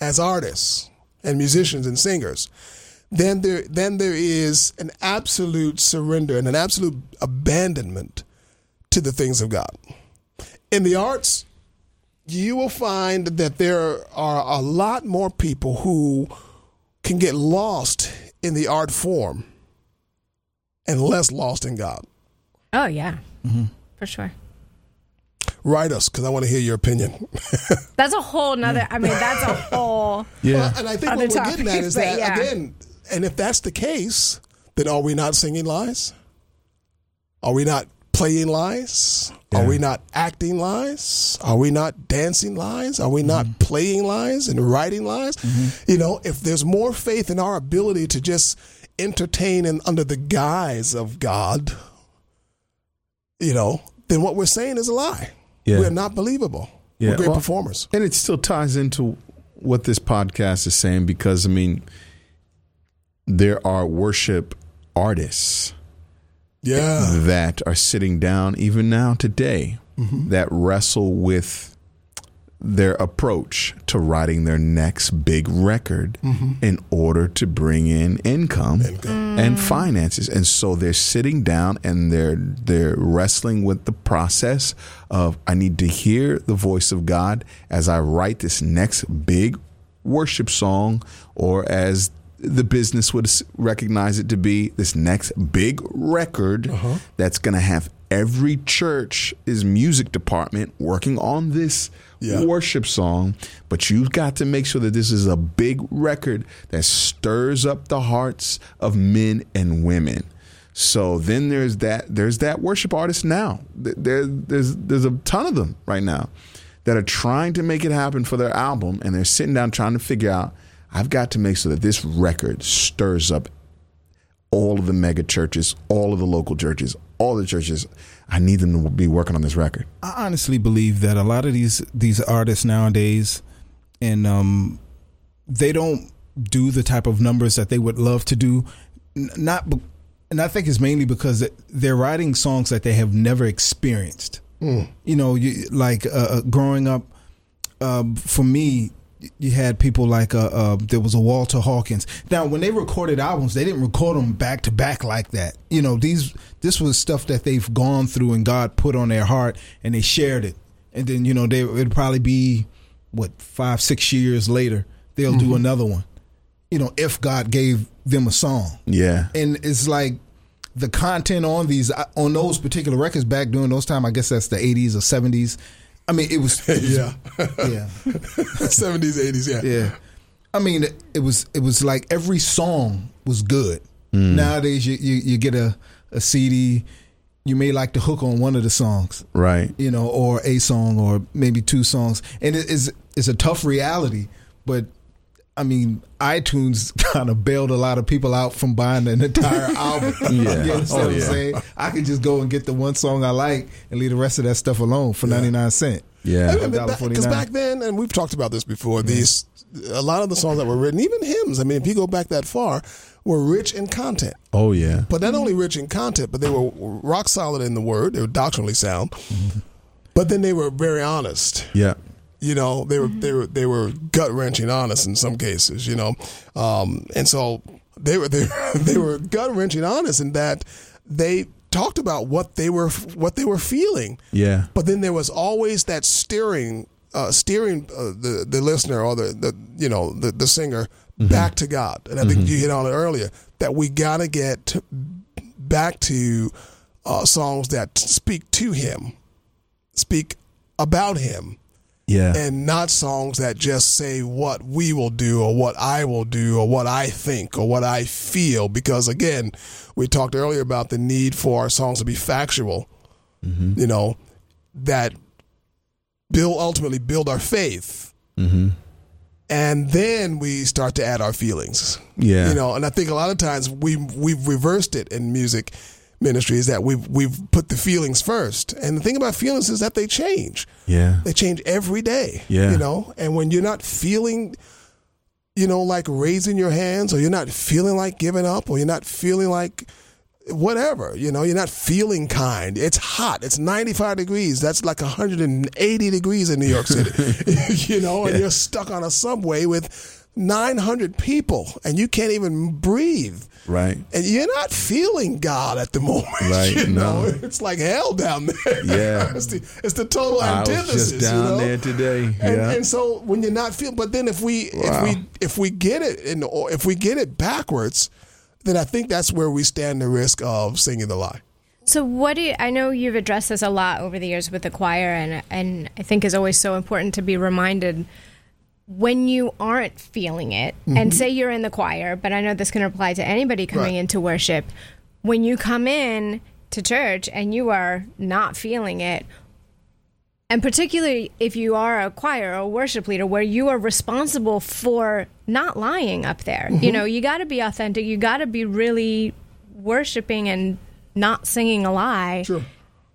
as artists and musicians and singers than there than there is an absolute surrender and an absolute abandonment to the things of God. In the arts, you will find that there are a lot more people who can get lost in the art form and less lost in God. Oh yeah, Mm-hmm. for sure. Write us because I want to hear your opinion. That's a whole nother. I mean, that's a whole. Well, and I think what we're getting at is that yeah. again, and if that's the case, then are we not singing lies? Are we not playing lies? Are we not acting lies? Are we not dancing lies? Are we not Mm-hmm. playing lies and writing lies? You know, if there's more faith in our ability to just entertain and under the guise of God, you know, then what we're saying is a lie. Yeah. We're not believable. Yeah, We're great well, performers. And it still ties into what this podcast is saying because I mean, there are worship artists Yeah. that are sitting down even now today Mm-hmm. that wrestle with their approach to writing their next big record Mm-hmm. in order to bring in income, and finances and so they're sitting down and they're they're wrestling with the process of I need to hear the voice of God as I write this next big worship song or as the business would recognize it to be this next big record uh-huh. that's going to have every church's music department working on this Yeah. worship song, but you've got to make sure that this is a big record that stirs up the hearts of men and women. So then there's that there's that worship artist now. There there's there's a ton of them right now that are trying to make it happen for their album and they're sitting down trying to figure out I've got to make sure that this record stirs up all of the mega churches, all of the local churches, all the churches. I need them to be working on this record. I honestly believe that a lot of these these artists nowadays, and um, they don't do the type of numbers that they would love to do. N- Not, be- and I think it's mainly because they're writing songs that they have never experienced. Mm. You know, you, like uh, uh, growing up, um, for me, you had people like uh, uh, there was a Walter Hawkins. Now, when they recorded albums, they didn't record them back to back like that. You know, these this was stuff that they've gone through and God put on their heart, and they shared it. And then you know, they it'd probably be what five six years later they'll do Mhm. another one. You know, if God gave them a song Yeah. and it's like the content on these on those particular records back during those time. I guess that's the eighties or seventies. I mean, it was, it was Yeah. yeah, seventies, eighties, yeah, yeah. I mean, it was it was like every song was good. Mm. Nowadays, you, you you get a a CD, you may like the hook on one of the songs, Right. you know, or a song, or maybe two songs, and it is it's a tough reality. But I mean, iTunes kind of bailed a lot of people out from buying an entire album. Yeah. you understand Oh, what I'm yeah. saying? I can just go and get the one song I like and leave the rest of that stuff alone for ninety nine cent. Yeah. Because back then, and we've talked about this before, these a lot of the songs that were written, even hymns. I mean, if you go back that far, were rich in content. Oh yeah. But not only rich in content, but they were rock solid in the word. They were doctrinally sound. Mm-hmm. But then they were very honest. Yeah. You know, they were they were they were gut wrenching honest in some cases. You know, um, and so they were they, they were gut wrenching honest in that they talked about what they were what they were feeling. Yeah. But then there was always that steering, uh, steering uh, the the listener or the, the you know the the singer back to God. And I think you hit on it earlier that we got to get to- back to uh, songs that speak to Him, speak about Him. Yeah. And not songs that just say what we will do or what I will do or what I think or what I feel. Because again, we talked earlier about the need for our songs to be factual you know, that build ultimately build our faith. Mm-hmm. And then we start to add our feelings. Yeah. You know, and I think a lot of times we we've reversed it in music ministry is that we've we've put the feelings first. And the thing about feelings is that they change. Yeah. They change every day. Yeah. You know, and when you're not feeling you know, like raising your hands, or you're not feeling like giving up, or you're not feeling like whatever, you know, you're not feeling kind. It's hot. It's 95 degrees. That's like 180 degrees in New York City, you know, and Yeah. you're stuck on a subway with 900 people and you can't even breathe. Right. And you're not feeling God at the moment. Right, You know, no. it's like hell down there. Yeah. it's, the, it's the total I was antithesis. just down you know? there today. And, yeah. and so when you're not feeling, but then if we Wow. if we if we get it in or if we get it backwards, then I think that's where we stand the risk of singing the lie. So what do you, I know you've addressed this a lot over the years with the choir and and I think is always so important to be reminded when you aren't feeling it and Mhm. say you're in the choir, but I know this can apply to anybody coming Right. into worship. When you come in to church and you are not feeling it, and particularly if you are a choir or a worship leader where you are responsible for not lying up there. You Mhm. know, you got to be authentic. You got to be really worshiping and not singing a lie.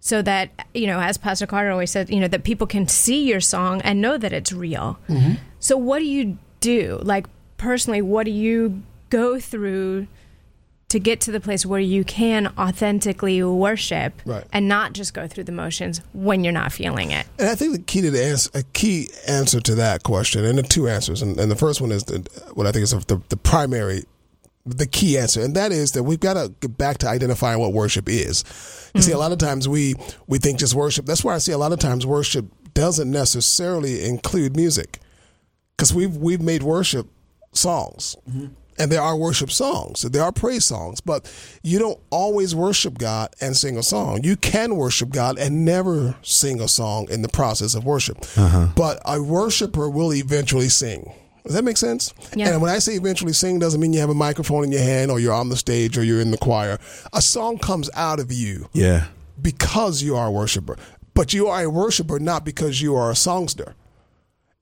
So that, you know, as Pastor Carter always said, you know, that people can see your song and know that it's real. Mm-hmm. So what do you do? Like personally, what do you go through to get to the place where you can authentically worship Right. and not just go through the motions when you're not feeling it? And I think the key to the answer, a key answer to that question, and the two answers, and, and the first one is the, what I think is the, the primary, the key answer, and that is that we've got to get back to identifying what worship is. You see, a mm. lot of times we we think just worship. That's why I see a lot of times worship doesn't necessarily include music, because we've we've made worship songs. Mm-hmm. And there are worship songs, there are praise songs, but you don't always worship God and sing a song. You can worship God and never sing a song in the process of worship. Uh-huh. But a worshiper will eventually sing. Does that make sense? Yeah. And when I say eventually sing, doesn't mean you have a microphone in your hand or you're on the stage or you're in the choir. A song comes out of you yeah. because you are a worshiper. But you are a worshiper not because you are a songster.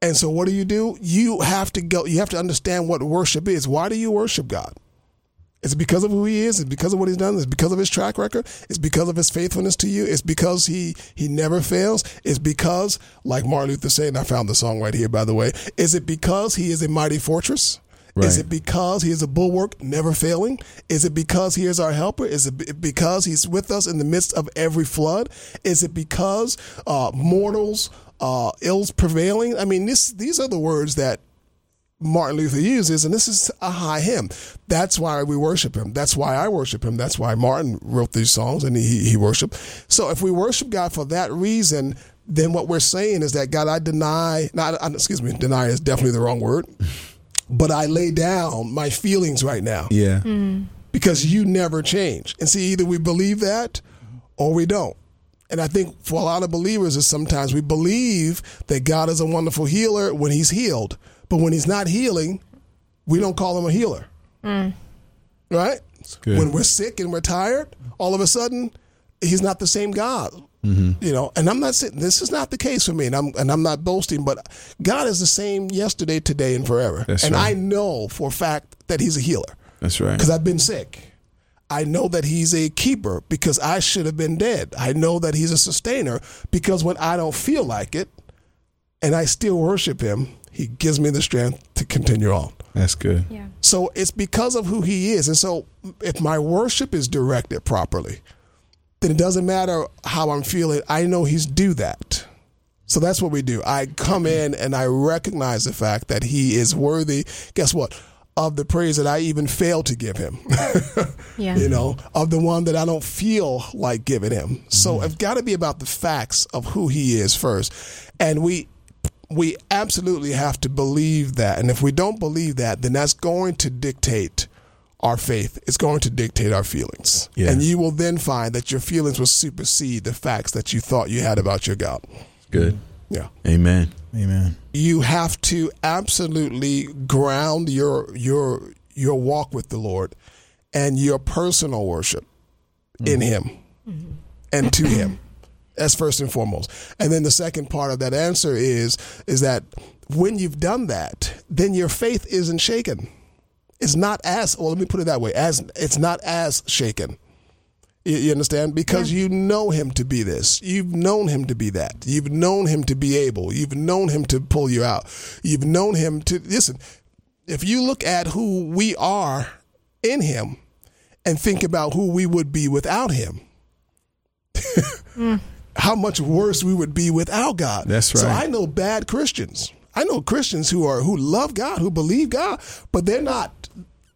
And so what do you do? You have to go you have to understand what worship is. Why do you worship God? It's because of who he is, it's because of what he's done, it's because of his track record, it's because of his faithfulness to you, it's because he he never fails, it's because, like Martin Luther said, and I found the song right here by the way, is it because he is a mighty fortress? Is it because he is a bulwark, never failing? Is it because he is our helper? Is it because he's with us in the midst of every flood? Is it because uh, mortals, uh, ills prevailing? I mean, this, these are the words that Martin Luther uses, and this is a high hymn. That's why we worship him. That's why I worship him. That's why Martin wrote these songs and he, he worshiped. So if we worship God for that reason, then what we're saying is that God, I deny, not, uh, excuse me, deny is definitely the wrong word, but I lay down my feelings right now Yeah. because you never change. And see, either we believe that or we don't. And I think for a lot of believers is sometimes we believe that God is a wonderful healer when he's healed. But when he's not healing, we don't call him a healer. Mm. Right? good. When we're sick and we're tired, all of a sudden he's not the same God. Mm-hmm. You know, and I'm not saying this is not the case for me, and I'm and I'm not boasting, but God is the same yesterday, today, and forever. That's and right. I know for a fact that He's a healer That's right. because I've been sick. I know that he's a keeper because I should have been dead. I know that he's a sustainer because when I don't feel like it and I still worship him, he gives me the strength to continue on. That's good. Yeah. So it's because of who he is. And so if my worship is directed properly, then it doesn't matter how I'm feeling. I know he's due that. So that's what we do. I come in and I recognize the fact that he is worthy. Guess what? Of the praise that I even fail to give him. Yeah. You know, of the one that I don't feel like giving him. So mm-hmm. it's got to be about the facts of who he is first. And we we absolutely have to believe that. And if we don't believe that, then that's going to dictate our faith. It's going to dictate our feelings. Yeah. And you will then find that your feelings will supersede the facts that you thought you had about your God. Good. Yeah. Amen. Amen. You have to absolutely ground your your your walk with the Lord and your personal worship in mm-hmm. him and to him. That's first and foremost. And then the second part of that answer is is that when you've done that, then your faith isn't shaken. It's not as well, let me put it that way, as it's not as shaken. You, you understand? Because you know him to be this. You've known him to be that. You've known him to be able. You've known him to pull you out. You've known him to listen. If you look at who we are in him and think about who we would be without him, mm. How much worse we would be without God. That's right. So. I know bad Christians. I know Christians who are who love God, who believe God, but they're not.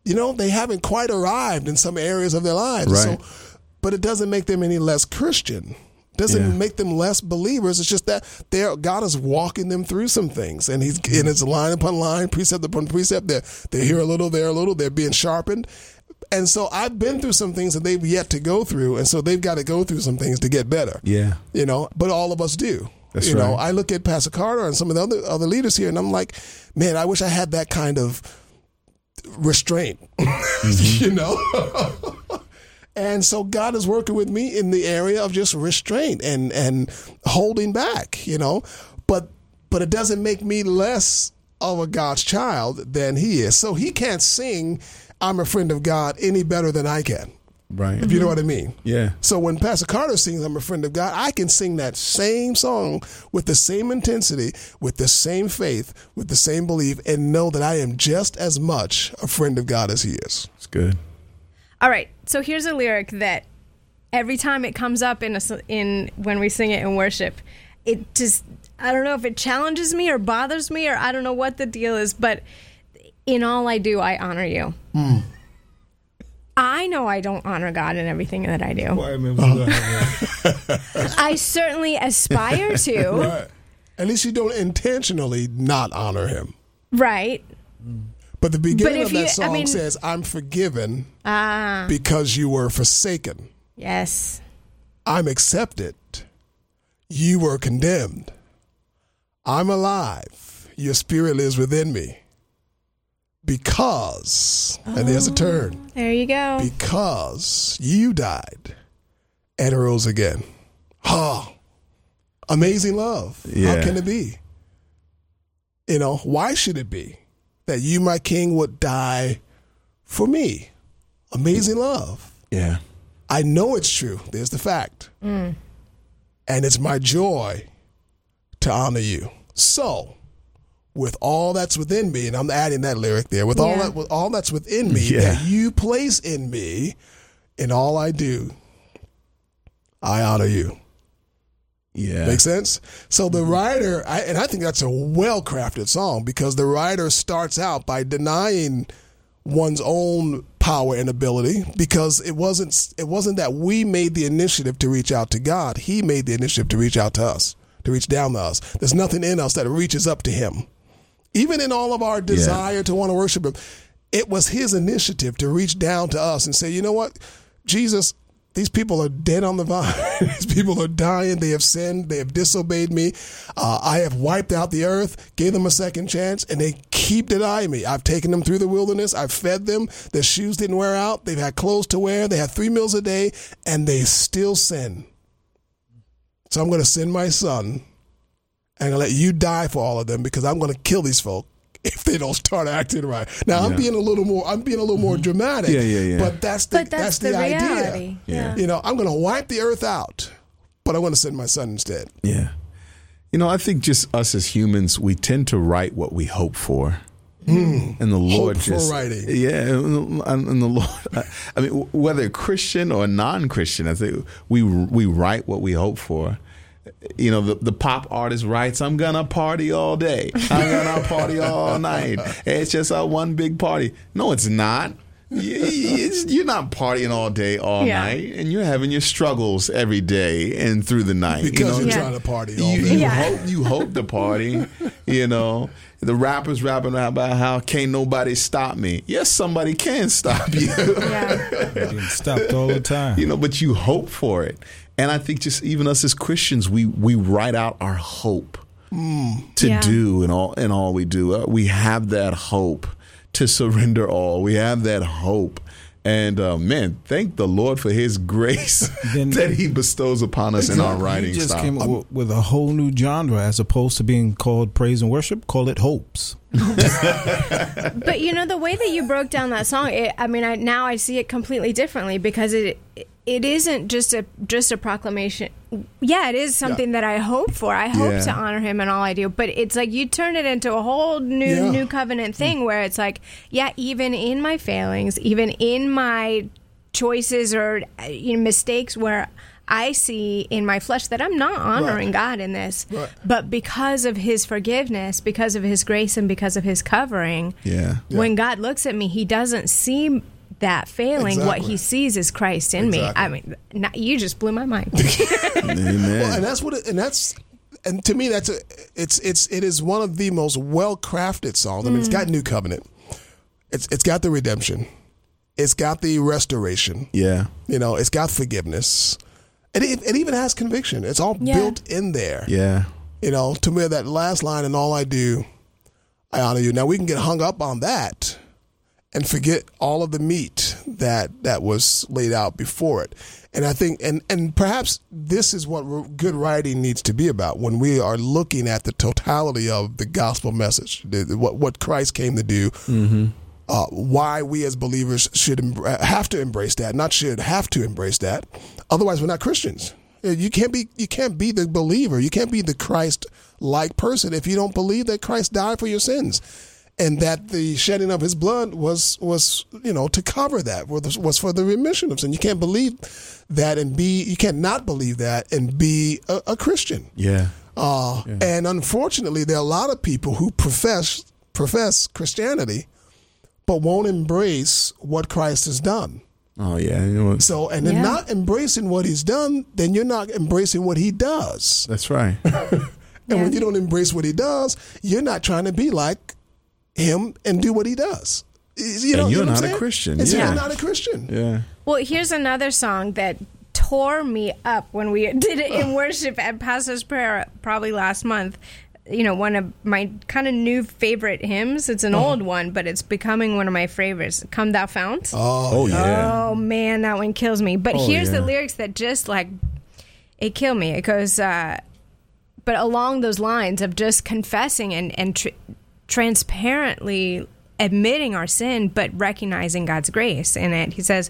You know, they haven't quite arrived in some areas of their lives. Right. So, but it doesn't make them any less Christian. Doesn't Yeah. make them less believers. It's just that they're God is walking them through some things, and He's and it's line upon line, precept upon precept. They're they're here a little, there a little. They're being sharpened, and so I've been through some things that they've yet to go through, and so they've got to go through some things to get better. Yeah. you know but all of us do. That's you know right. i look at pastor carter and some of the other other leaders here and i'm like man i wish i had that kind of restraint. Mm-hmm. You know? And so god is working with me in the area of just restraint and and holding back you know? But but it doesn't make me less of a god's child than he is so he can't sing i'm a friend of god any better than i can Right. if you know what i mean Yeah. so when Pastor Carter sings I'm a friend of God, I can sing that same song with the same intensity, with the same faith, with the same belief, and know that I am just as much a friend of God as he is. It's good. All right. So here's a lyric that every time it comes up in a, s- in when we sing it in worship, it just I don't know if it challenges me or bothers me or I don't know what the deal is, but in all I do, I honor you. I know I don't honor God in everything that I do. I certainly aspire to, Right. At least you don't intentionally not honor him. right? But the beginning if of that you- I song mean- says, I'm forgiven Ah, because you were forsaken. yes. I'm accepted. You were condemned. I'm alive. Your spirit lives within me. Because, and there's a oh, turn, There you go. because you died and rose again. Oh, amazing love. How can it be? You know, why should it be that you, my king, would die for me? Amazing love. Yeah. I know it's true. There's the fact. Mm. And it's my joy to honor you. So, with all that's within me, and I'm adding that lyric there, with all that with all that's within me Yeah. that you place in me, in all I do, I honor you. Yeah. Make sense? So the writer, I, and I think that's a well crafted song because the writer starts out by denying one's own power and ability because it wasn't it wasn't that we made the initiative to reach out to God. He made the initiative to reach out to us, to reach down to us. There's nothing in us that reaches up to him. Even in all of our desire to want to worship him, it was his initiative to reach down to us and say, "You know what? Jesus, these people are dead on the vine. these people are dying. They have sinned. They have disobeyed me. Uh, I have wiped out the earth, gave them a second chance, and they keep denying me. I've taken them through the wilderness. I've fed them. Their shoes didn't wear out. They've had clothes to wear. They had three meals a day, and they still sin. So I'm going to send my son and let you die for all of them because I'm going to kill these folk if they don't start acting right. Now I'm being a little more I'm being a little more mm-hmm. dramatic. Yeah, yeah, yeah. But that's the But that's the, the idea. reality. Yeah. You know, I'm going to wipe the earth out, but I want to send my son instead. Yeah. You know, I think just us as humans, we tend to write what we hope for. Hmm. And the Lord Hopeful just writing. yeah, and and the Lord. I mean, whether Christian or non-Christian, I think we we write what we hope for. You know, the, the pop artist writes, "I'm gonna party all day. I'm gonna party all night. It's just a one big party." No, it's not. You- it's- You're not partying all day, all Yeah. night, and you're having your struggles every day and through the night. Because you know? you're Yeah. trying to party all you, day. you Yeah. hope you hope to party. you know, the rappers rapping about how can't nobody stop me. Yes, somebody can stop you. Yeah. Getting stopped all the time. you know, but you hope for it. And I think just even us as Christians, we we write out our hope to Yeah. do and all and all we do. Uh, we have that hope to surrender all. We have that hope. And uh, man, thank the Lord for His grace Then- that He bestows upon us in our You writing just style. came up with, with a whole new genre as opposed to being called praise and worship. Call it hopes. but you know the way that you broke down that song it, i mean I, now i see it completely differently because it it isn't just a just a proclamation. Yeah it is something that i hope for. I hope Yeah. to honor him in all i do. But it's like you turn it into a whole new Yeah. new covenant thing where it's like yeah even in my failings even in my choices or uh, you know, mistakes where I see in my flesh that I'm not honoring Right. God in this, Right. but because of His forgiveness, because of His grace, and because of His covering, yeah. when God looks at me, He doesn't see that failing. What He sees is Christ in me. I mean, not, you just blew my mind. Amen. Well, and that's what, it, and that's, and to me, that's a, it's, it's, it is one of the most well crafted songs. I mean, it's got mm. New Covenant, it's, it's got the redemption, it's got the restoration. yeah. You know, it's got forgiveness. It, it, it even has conviction. It's all Yeah. built in there. Yeah. You know, to me, that last line, and all I do, I honor you. Now we can get hung up on that and forget all of the meat that that was laid out before it. And I think, and and perhaps this is what good writing needs to be about when we are looking at the totality of the gospel message, the, the- what what Christ came to do. Uh, why we as believers should em- have to embrace that, not should have to embrace that. Otherwise, we're not Christians. You can't be you can't be the believer. You can't be the Christ like person if you don't believe that Christ died for your sins, and that the shedding of His blood was was you know to cover that was was for the remission of sin. You can't believe that and be you can't not believe that and be a, a Christian. Yeah. Uh, And unfortunately, there are a lot of people who profess profess Christianity, but won't embrace what Christ has done. Oh yeah. You know? So, and in Yeah. not embracing what He's done, then you're not embracing what He does. That's right. And when you don't embrace what He does, you're not trying to be like Him and do what He does. You know, And you you're know not a? Christian, And so yeah. you're not a Christian. Yeah. well, here's another song that tore me up when we did it in worship at Pastor's Prayer probably last month. You know, one of my kind of new favorite hymns. It's an Uh-huh. old one, but it's becoming one of my favorites. Come Thou Fount. Oh yeah. Oh man, that one kills me. But Oh, here's the lyrics that just like it killed me. It goes, uh, but along those lines of just confessing and and tr- transparently admitting our sin, but recognizing God's grace in it. He says,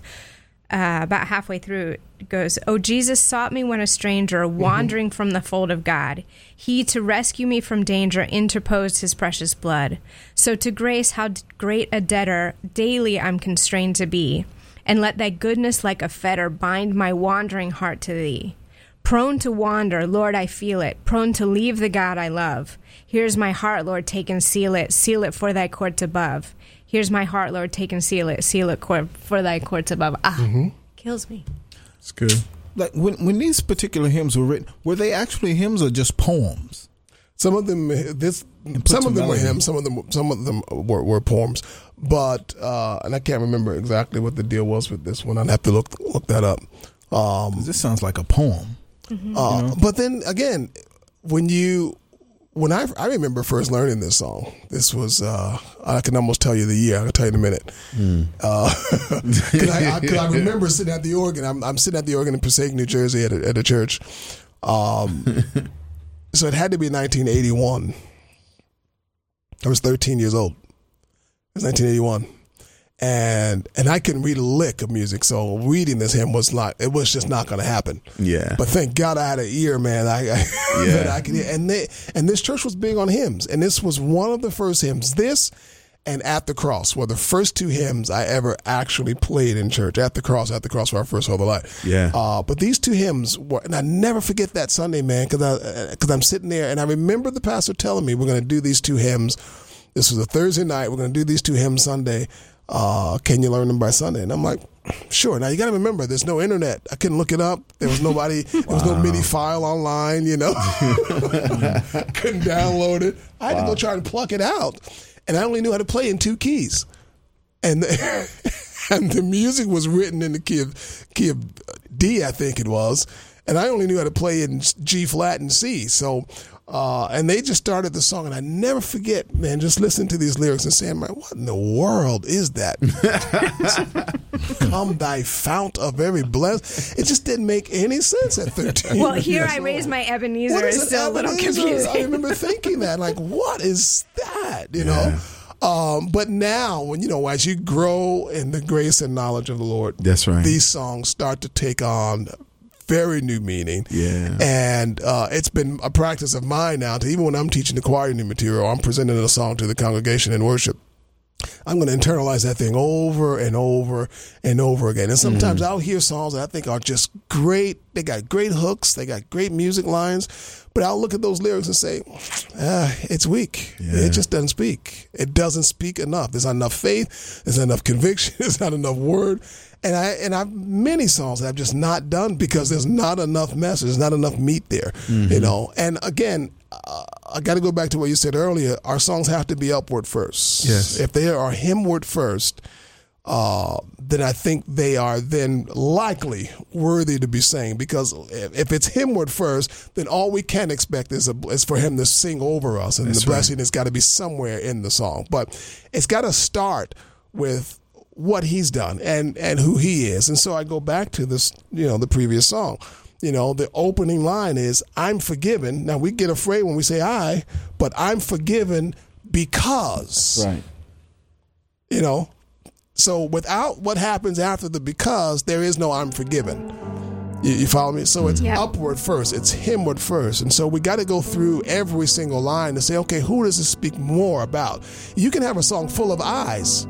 uh, about halfway through, it goes, Oh, Jesus sought me when a stranger, wandering from the fold of God. He, to rescue me from danger, interposed his precious blood. So to grace, how great a debtor daily I'm constrained to be. And let thy goodness like a fetter bind my wandering heart to thee. Prone to wander, Lord, I feel it. Prone to leave the God I love. Here's my heart, Lord, take and seal it. Seal it for thy courts above. Here's my heart, Lord, take and seal it. Seal it court for thy courts above. Ah, Mm-hmm. kills me. It's good. Like when when these particular hymns were written, were they actually hymns or just poems? Some of them, this, some of them were hymns, some of them, some of them were, were poems. But uh, and I can't remember exactly what the deal was with this one. I'd have to look look that up. Um, This sounds like a poem. uh, But then again, when you when I I remember first learning this song, this was uh, I can almost tell you the year. I'll tell you in a minute. Uh, 'cause I, I, 'cause I remember sitting at the organ. I'm, I'm sitting at the organ in Passaic, New Jersey, at a, at a church. Um, so it had to be 1981. I was 13 years old. It was 1981. And and I couldn't read a lick of music, so reading this hymn was not. It was just not going to happen. Yeah. But thank God I had an ear, man. I, I that I could hear. And they, and this church was big on hymns, and this was one of the first hymns. This and At the Cross were the first two hymns I ever actually played in church. At the Cross, At the Cross, where I first saw the light. Yeah. Uh, but these two hymns were, and I never forget that Sunday, man, because I because I'm sitting there and I remember the pastor telling me we're going to do these two hymns. This was a Thursday night. We're going to do these two hymns Sunday. Uh, can you learn them by Sunday? And I'm like, sure. Now you got to remember, there's no internet. I couldn't look it up. There was nobody. There was no MIDI file online. You know, couldn't download it. I had to go try and pluck it out, and I only knew how to play in two keys, and the, and the music was written in the key of key of D, I think it was, and I only knew how to play in G flat and C. So. Uh, and they just started the song, and I never forget, man, just listening to these lyrics and saying, "Man, what in the world is that?" Come, thy fount of every bless. It just didn't make any sense at thirteen. Well, here I old. raise my Ebenezer What is is an still a little Ebenezer? confusing. I remember thinking that, like, what is that? You know. Um, but now, when you know, as you grow in the grace and knowledge of the Lord, That's right. These songs start to take on very new meaning. Yeah. And uh, it's been a practice of mine now to even when I'm teaching the choir new material, I'm presenting a song to the congregation in worship. I'm going to internalize that thing over and over and over again. And sometimes Mm-hmm. I'll hear songs that I think are just great. They got great hooks, they got great music lines, but I'll look at those lyrics and say, ah, it's weak. Yeah. It just doesn't speak. It doesn't speak enough. There's not enough faith. There's not enough conviction. There's not enough word. And I and I've many songs that I've just not done because there's not enough message. There's not enough meat there. You know. And again, uh, I got to go back to what you said earlier. Our songs have to be upward first. Yes. If they are himward first, uh, then I think they are then likely worthy to be sang. Because if if it's himward first, then all we can expect is, a, is for him to sing over us, and That's the blessing has got to be somewhere in the song. But it's got to start with what he's done and and who he is. And so I go back to this, you know, the previous song. You know, the opening line is "I'm forgiven." Now we get afraid when we say "I," but I'm forgiven because Right. you know so without what happens after the because there is no i'm forgiven you, you follow me so it's Yeah. upward first it's himward first and so we got to go through every single line to say okay who does this speak more about you can have a song full of eyes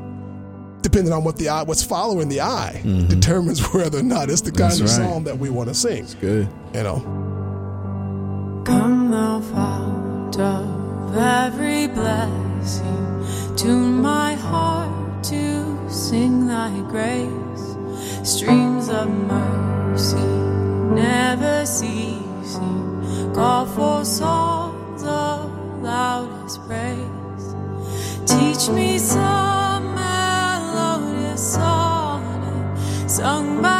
depending on what the eye what's following the eye determines whether or not it's the kind Mm-hmm. That's of right. song that we want to sing Good. you know Come thou fount of every blessing, tune my heart to sing thy grace. Streams of mercy never ceasing, call for songs of loudest praise. Teach me some sonnet sung by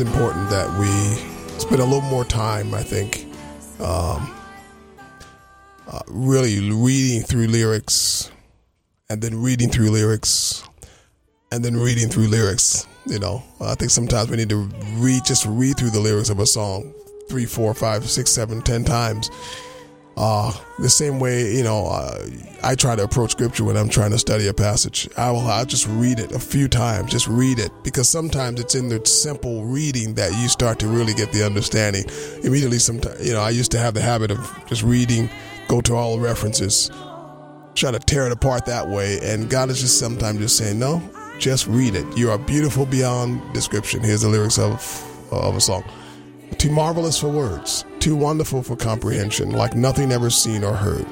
it's important that we spend a little more time, I think, um, uh, really reading through lyrics and then reading through lyrics and then reading through lyrics. You know, I think sometimes we need to read, just read through the lyrics of a song three, four, five, six, seven, ten times. Uh, the same way, you know, uh, I try to approach scripture when I'm trying to study a passage. I will, I'll just read it a few times, just read it, because sometimes it's in the simple reading that you start to really get the understanding. Immediately, sometimes, you know, I used to have the habit of just reading, go to all the references, try to tear it apart that way, and God is just sometimes just saying, no, just read it. You are beautiful beyond description. Here's the lyrics of of a song. Too marvelous for words, too wonderful for comprehension, like nothing ever seen or heard.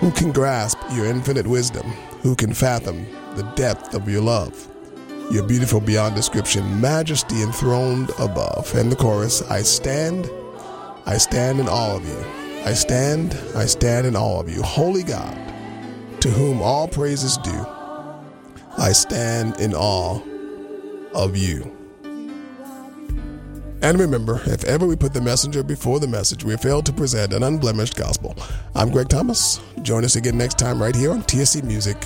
Who can grasp your infinite wisdom? Who can fathom the depth of your love? You're beautiful beyond description, majesty enthroned above. And the chorus I stand, I stand in awe of you. I stand, I stand in awe of you. Holy God, to whom all praise is due, I stand in awe of you. And remember, if ever we put the messenger before the message, we fail to present an unblemished gospel. I'm Greg Thomas. Join us again next time right here on TSC Music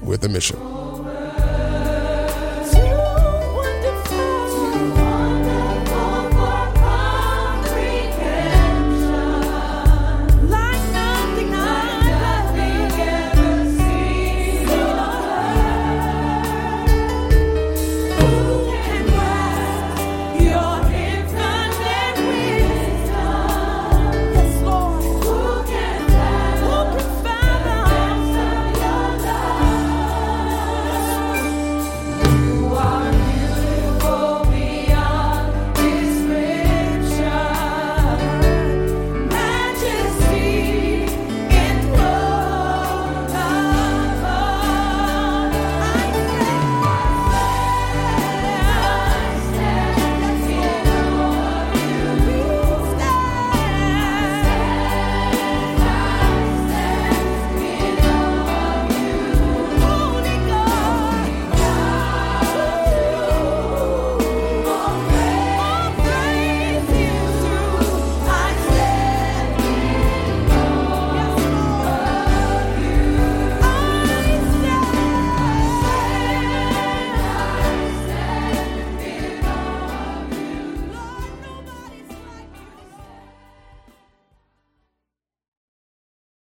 with a Mission.